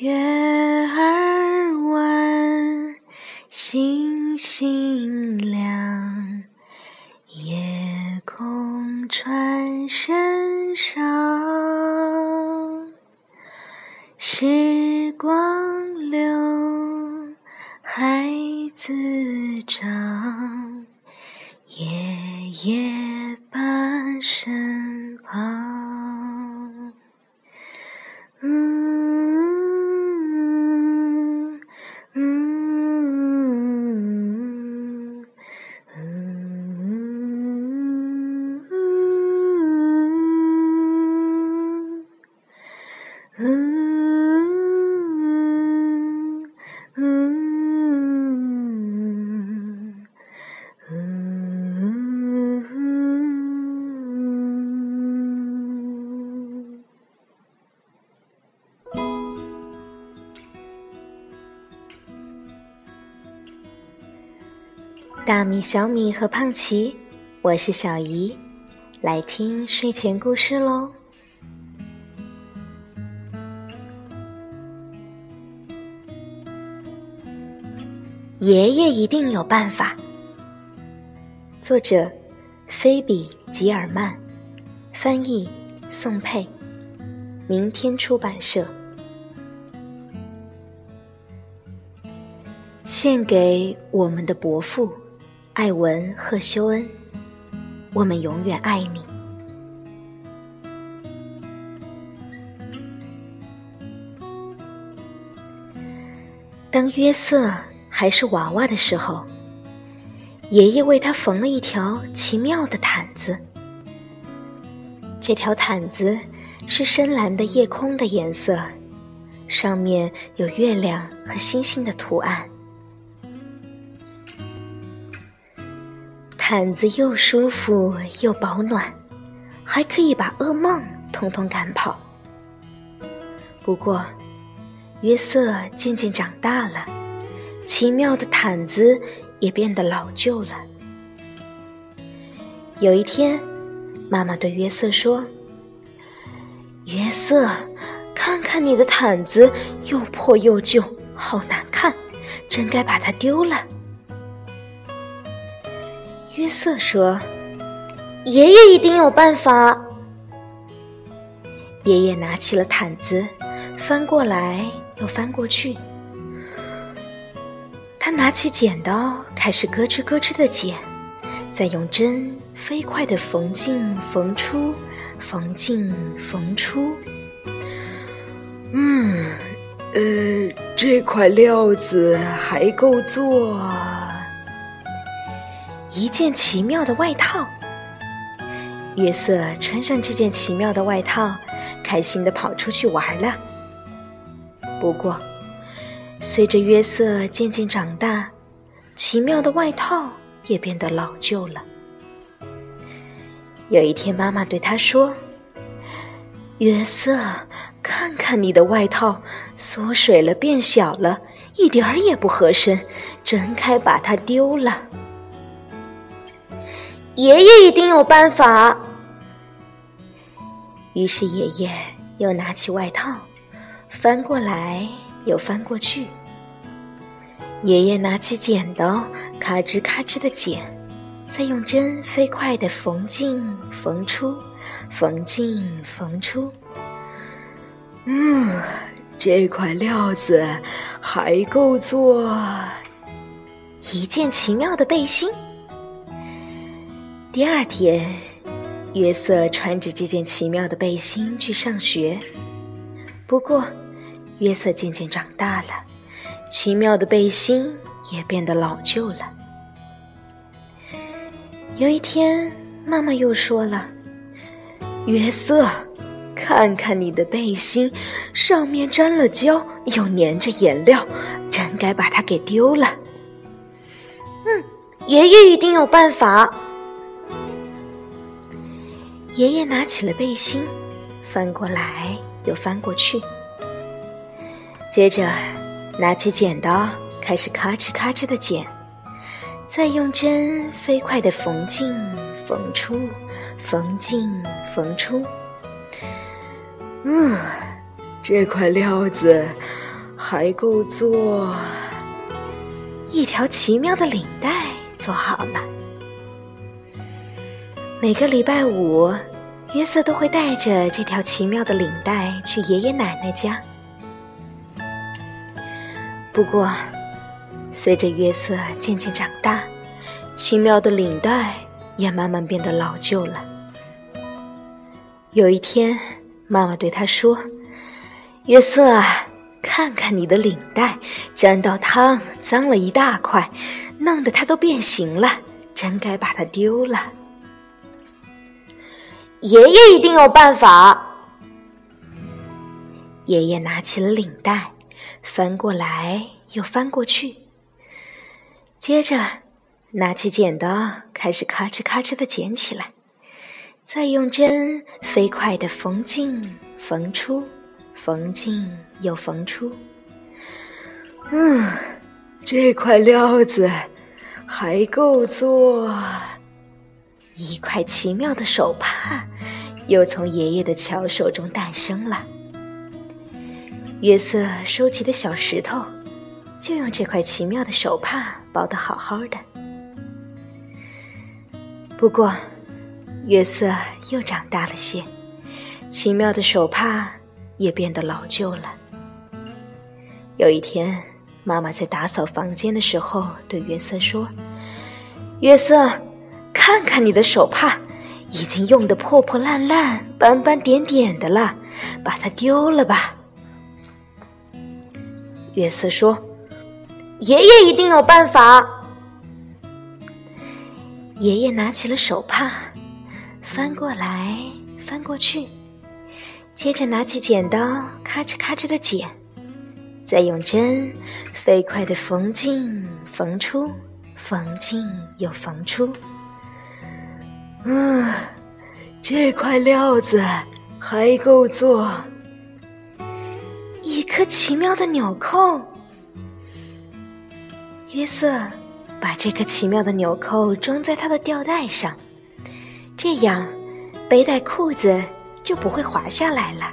月儿弯，星星亮，夜空穿身上，时光流，孩子长，大米、小米和胖奇，我是小姨，来听睡前故事喽。爷爷一定有办法。作者：菲比·吉尔曼，翻译：宋佩，明天出版社。献给我们的伯父艾文·赫修恩，我们永远爱你。当约瑟还是娃娃的时候，爷爷为他缝了一条奇妙的毯子。这条毯子是深蓝的夜空的颜色，上面有月亮和星星的图案。毯子又舒服又保暖，还可以把噩梦统统赶跑。不过，约瑟渐渐长大了，奇妙的毯子也变得老旧了。有一天，妈妈对约瑟说：“约瑟，看看你的毯子又破又旧，好难看，真该把它丢了。”约瑟说：“爷爷一定有办法。”爷爷拿起了毯子，翻过来又翻过去。他拿起剪刀，开始咯吱咯吱的剪，再用针飞快的缝进缝出，缝进缝出。嗯，呃，这块料子还够做。一件奇妙的外套。约瑟穿上这件奇妙的外套，开心的跑出去玩了。不过，随着约瑟渐渐长大，奇妙的外套也变得老旧了。有一天，妈妈对他说：“约瑟，看看你的外套，缩水了，变小了，一点儿也不合身，真该把它丢了。”爷爷一定有办法。于是爷爷又拿起外套，翻过来又翻过去。爷爷拿起剪刀，咔吱咔吱的剪，再用针飞快的缝进缝出，缝进缝出。嗯，这块料子还够做一件奇妙的背心。第二天，约瑟穿着这件奇妙的背心去上学。不过，约瑟渐渐长大了，奇妙的背心也变得老旧了。有一天，妈妈又说了：“约瑟，看看你的背心，上面沾了胶，又粘着颜料，真该把它给丢了。”嗯，爷爷一定有办法。爷爷拿起了背心，翻过来又翻过去，接着拿起剪刀，开始咔哧咔哧的剪，再用针飞快的缝进缝出，缝进缝出。嗯，这块料子还够做一条奇妙的领带，做好了。每个礼拜五，约瑟都会带着这条奇妙的领带去爷爷奶奶家。不过，随着约瑟渐渐长大，奇妙的领带也慢慢变得老旧了。有一天，妈妈对他说：“约瑟，看看你的领带，沾到汤，脏了一大块，弄得它都变形了，真该把它丢了。”爷爷一定有办法。爷爷拿起了领带，翻过来又翻过去，接着拿起剪刀，开始咔哧咔哧的剪起来，再用针飞快的缝进缝出，缝进又缝出。嗯，这块料子还够做。一块奇妙的手帕，又从爷爷的巧手中诞生了。约瑟收集的小石头，就用这块奇妙的手帕包得好好的。不过，约瑟又长大了些，奇妙的手帕也变得老旧了。有一天，妈妈在打扫房间的时候对约瑟说：“约瑟。”看看你的手帕，已经用得破破烂烂、斑斑点点的了，把它丢了吧。约瑟说：“爷爷一定有办法。”爷爷拿起了手帕，翻过来翻过去，接着拿起剪刀，咔哧咔哧的剪，再用针飞快的缝进缝出，缝进又缝出。嗯，这块料子还够做一颗奇妙的纽扣。约瑟把这颗奇妙的纽扣装在他的吊带上，这样背带裤子就不会滑下来了。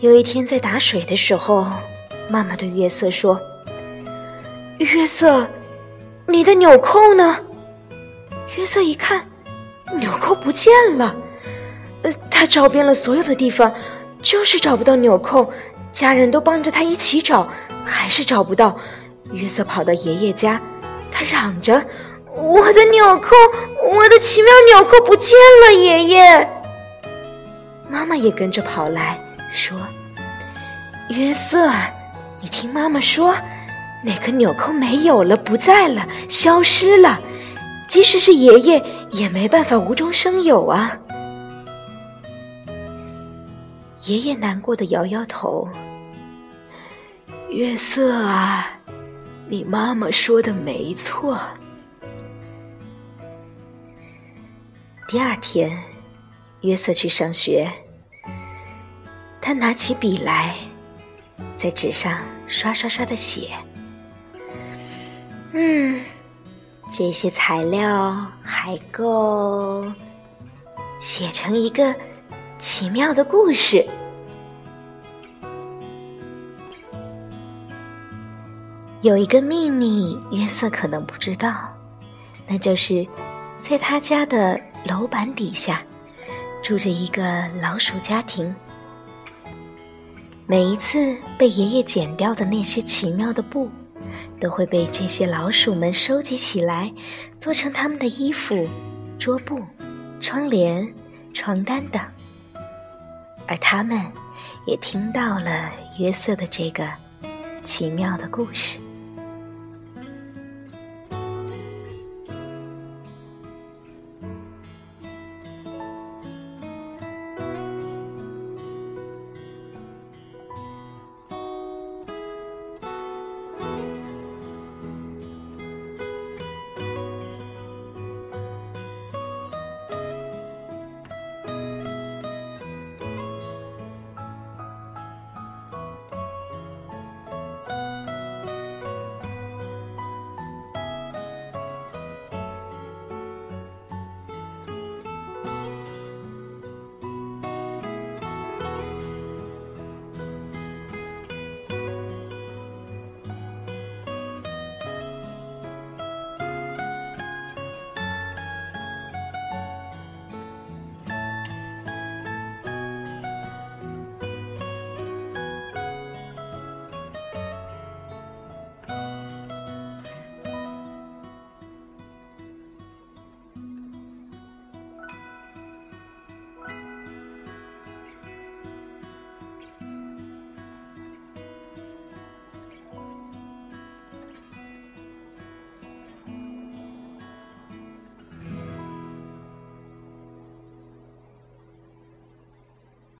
有一天在打水的时候，妈妈对约瑟说：“约瑟，你的纽扣呢？”约瑟一看，纽扣不见了。呃，他找遍了所有的地方，就是找不到纽扣。家人都帮着他一起找，还是找不到。约瑟跑到爷爷家，他嚷着：“我的纽扣，我的奇妙纽扣不见了！”爷爷，妈妈也跟着跑来说：“约瑟，你听妈妈说，那颗纽扣没有了，不在了，消失了。”即使是爷爷，也没办法无中生有啊！爷爷难过的摇摇头。约瑟啊，你妈妈说的没错。第二天，约瑟去上学，他拿起笔来，在纸上刷刷刷的写。嗯。这些材料还够写成一个奇妙的故事。有一个秘密，约瑟可能不知道，那就是在他家的楼板底下住着一个老鼠家庭。每一次被爷爷剪掉的那些奇妙的布。都会被这些老鼠们收集起来，做成他们的衣服、桌布、窗帘、床单等。而他们也听到了约瑟的这个奇妙的故事。